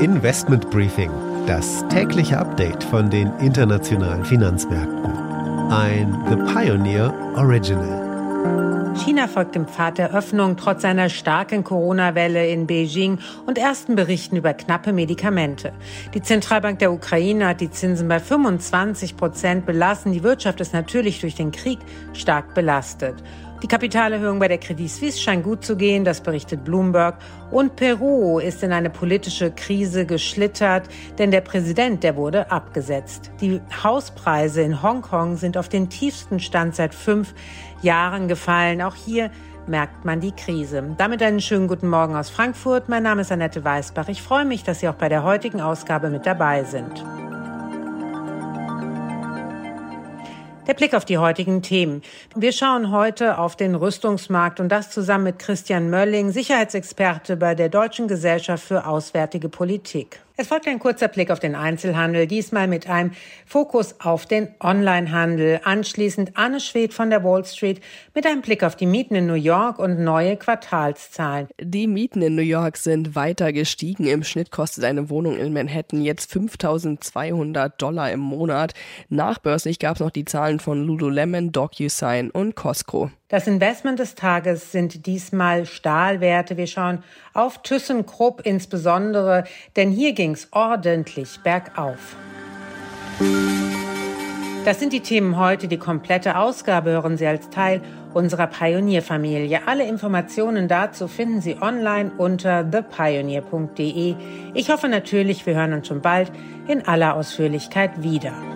Investment Briefing, das tägliche Update von den internationalen Finanzmärkten. Ein The Pioneer Original. China folgt dem Pfad der Öffnung trotz einer starken Corona-Welle in Beijing und ersten Berichten über knappe Medikamente. Die Zentralbank der Ukraine hat die Zinsen bei 25 Prozent belassen. Die Wirtschaft ist natürlich durch den Krieg stark belastet. Die Kapitalerhöhung bei der Credit Suisse scheint gut zu gehen, das berichtet Bloomberg. Und Peru ist in eine politische Krise geschlittert, denn der Präsident, der wurde abgesetzt. Die Hauspreise in Hongkong sind auf den tiefsten Stand seit fünf Jahren gefallen. Auch hier merkt man die Krise. Damit einen schönen guten Morgen aus Frankfurt. Mein Name ist Annette Weißbach. Ich freue mich, dass Sie auch bei der heutigen Ausgabe mit dabei sind. Der Blick auf die heutigen Themen. Wir schauen heute auf den Rüstungsmarkt und das zusammen mit Christian Mölling, Sicherheitsexperte bei der Deutschen Gesellschaft für Auswärtige Politik. Es folgt ein kurzer Blick auf den Einzelhandel, diesmal mit einem Fokus auf den Onlinehandel. Anschließend Anne Schwed von der Wall Street mit einem Blick auf die Mieten in New York und neue Quartalszahlen. Die Mieten in New York sind weiter gestiegen. Im Schnitt kostet eine Wohnung in Manhattan jetzt 5200 Dollar im Monat. Nachbörslich gab es noch die Zahlen von Lululemon, DocuSign und Costco. Das Investment des Tages sind diesmal Stahlwerte. Wir schauen auf ThyssenKrupp insbesondere, denn hier ging es ordentlich bergauf. Das sind die Themen heute. Die komplette Ausgabe hören Sie als Teil unserer Pionierfamilie. Alle Informationen dazu finden Sie online unter thepioneer.de. Ich hoffe natürlich, wir hören uns schon bald in aller Ausführlichkeit wieder.